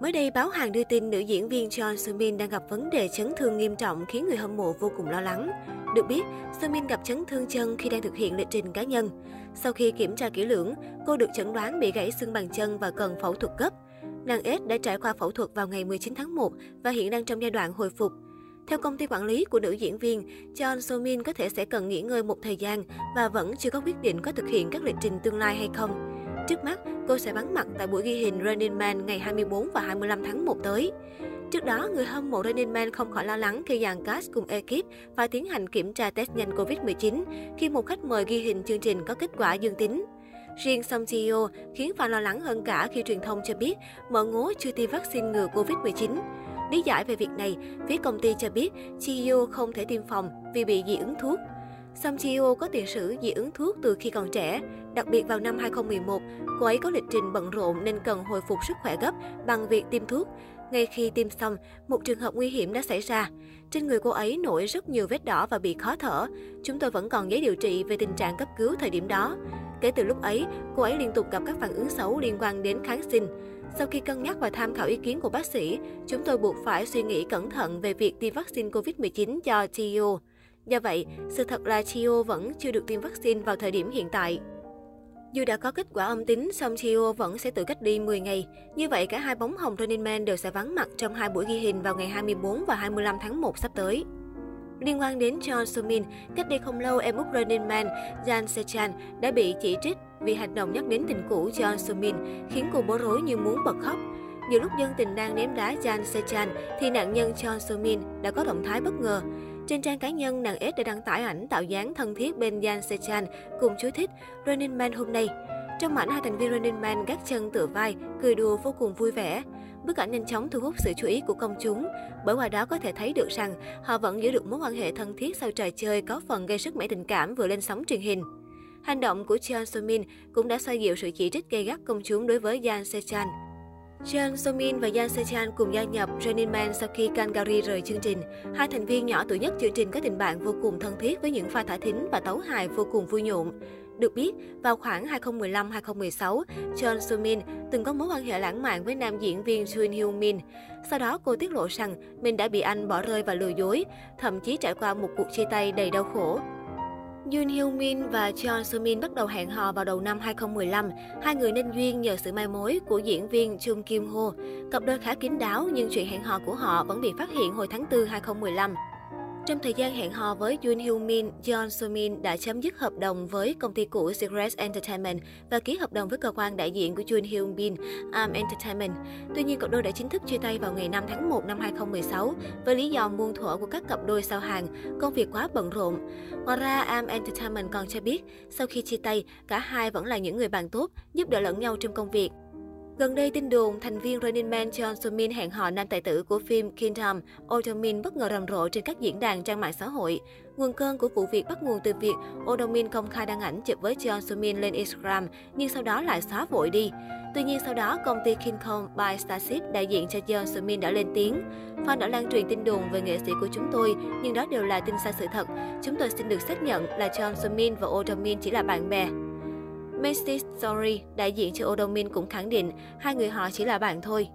Mới đây, báo hàng đưa tin nữ diễn viên John Sumin đang gặp vấn đề chấn thương nghiêm trọng khiến người hâm mộ vô cùng lo lắng. Được biết, Sumin gặp chấn thương chân khi đang thực hiện lịch trình cá nhân. Sau khi kiểm tra kỹ lưỡng, cô được chẩn đoán bị gãy xương bàn chân và cần phẫu thuật gấp. Nàng S đã trải qua phẫu thuật vào ngày 19 tháng 1 và hiện đang trong giai đoạn hồi phục. Theo công ty quản lý của nữ diễn viên, John Somin có thể sẽ cần nghỉ ngơi một thời gian và vẫn chưa có quyết định có thực hiện các lịch trình tương lai hay không. Trước mắt, cô sẽ vắng mặt tại buổi ghi hình Running Man ngày 24 và 25 tháng 1 tới. Trước đó, người hâm mộ Running Man không khỏi lo lắng khi dàn cast cùng ekip phải tiến hành kiểm tra test nhanh Covid-19 khi một khách mời ghi hình chương trình có kết quả dương tính. Riêng Song CEO khiến fan lo lắng hơn cả khi truyền thông cho biết mở ngố chưa tiêm vaccine ngừa Covid-19. Lý giải về việc này, phía công ty cho biết CEO không thể tiêm phòng vì bị dị ứng thuốc. Song Chio có tiền sử dị ứng thuốc từ khi còn trẻ. Đặc biệt vào năm 2011, cô ấy có lịch trình bận rộn nên cần hồi phục sức khỏe gấp bằng việc tiêm thuốc. Ngay khi tiêm xong, một trường hợp nguy hiểm đã xảy ra. Trên người cô ấy nổi rất nhiều vết đỏ và bị khó thở. Chúng tôi vẫn còn giấy điều trị về tình trạng cấp cứu thời điểm đó. Kể từ lúc ấy, cô ấy liên tục gặp các phản ứng xấu liên quan đến kháng sinh. Sau khi cân nhắc và tham khảo ý kiến của bác sĩ, chúng tôi buộc phải suy nghĩ cẩn thận về việc tiêm vaccine COVID-19 cho Chio. Do vậy, sự thật là Chio vẫn chưa được tiêm vaccine vào thời điểm hiện tại. Dù đã có kết quả âm tính, song Chio vẫn sẽ tự cách ly 10 ngày. Như vậy, cả hai bóng hồng Running Man đều sẽ vắng mặt trong hai buổi ghi hình vào ngày 24 và 25 tháng 1 sắp tới. Liên quan đến John Sumin, cách đây không lâu, em út Running Man Jan Sechan đã bị chỉ trích vì hành động nhắc đến tình cũ John Sumin, khiến cô bối rối như muốn bật khóc. Nhiều lúc dân tình đang ném đá Jan Sechan, thì nạn nhân John Sumin đã có động thái bất ngờ. Trên trang cá nhân, nàng S đã đăng tải ảnh tạo dáng thân thiết bên Jan Sechan cùng chú thích Running Man hôm nay. Trong ảnh, hai thành viên Running Man gác chân tựa vai, cười đùa vô cùng vui vẻ. Bức ảnh nhanh chóng thu hút sự chú ý của công chúng, bởi qua đó có thể thấy được rằng họ vẫn giữ được mối quan hệ thân thiết sau trò chơi có phần gây sức mẻ tình cảm vừa lên sóng truyền hình. Hành động của Jeon So-min cũng đã xoa dịu sự chỉ trích gay gắt công chúng đối với Jan Sechan. Jeon So-min và Jan Sechan cùng gia nhập Running Man sau khi Kangari rời chương trình. Hai thành viên nhỏ tuổi nhất chương trình có tình bạn vô cùng thân thiết với những pha thả thính và tấu hài vô cùng vui nhộn. Được biết, vào khoảng 2015-2016, Jeon So-min từng có mối quan hệ lãng mạn với nam diễn viên Jun Hyun Min. Sau đó, cô tiết lộ rằng mình đã bị anh bỏ rơi và lừa dối, thậm chí trải qua một cuộc chia tay đầy đau khổ. Yoon Hyun-min và Jeon So Min bắt đầu hẹn hò vào đầu năm 2015. Hai người nên duyên nhờ sự mai mối của diễn viên Chung Kim Ho. Cặp đôi khá kín đáo, nhưng chuyện hẹn hò của họ vẫn bị phát hiện hồi tháng 4 2015. Trong thời gian hẹn hò với Yoon Hyun Min, Jeon So Min đã chấm dứt hợp đồng với công ty cũ Secret Entertainment và ký hợp đồng với cơ quan đại diện của Yoon Hyun Min, Arm Entertainment. Tuy nhiên, cặp đôi đã chính thức chia tay vào ngày 5 tháng 1 năm 2016 với lý do muôn thuở của các cặp đôi sao hàng, công việc quá bận rộn. Ngoài ra, Arm Entertainment còn cho biết, sau khi chia tay, cả hai vẫn là những người bạn tốt, giúp đỡ lẫn nhau trong công việc. Gần đây, tin đồn thành viên Running Man Jeon So Min hẹn hò nam tài tử của phim Kingdom, Oh Min bất ngờ rầm rộ trên các diễn đàn trang mạng xã hội. Nguồn cơn của vụ việc bắt nguồn từ việc Oh Min công khai đăng ảnh chụp với Jeon So Min lên Instagram, nhưng sau đó lại xóa vội đi. Tuy nhiên sau đó, công ty King Kong by Starship đại diện cho Jeon So Min đã lên tiếng. Fan đã lan truyền tin đồn về nghệ sĩ của chúng tôi, nhưng đó đều là tin sai sự thật. Chúng tôi xin được xác nhận là Jeon So Min và Oh Min chỉ là bạn bè. Messi Story, đại diện cho Odomin cũng khẳng định hai người họ chỉ là bạn thôi.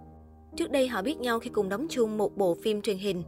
Trước đây họ biết nhau khi cùng đóng chung một bộ phim truyền hình.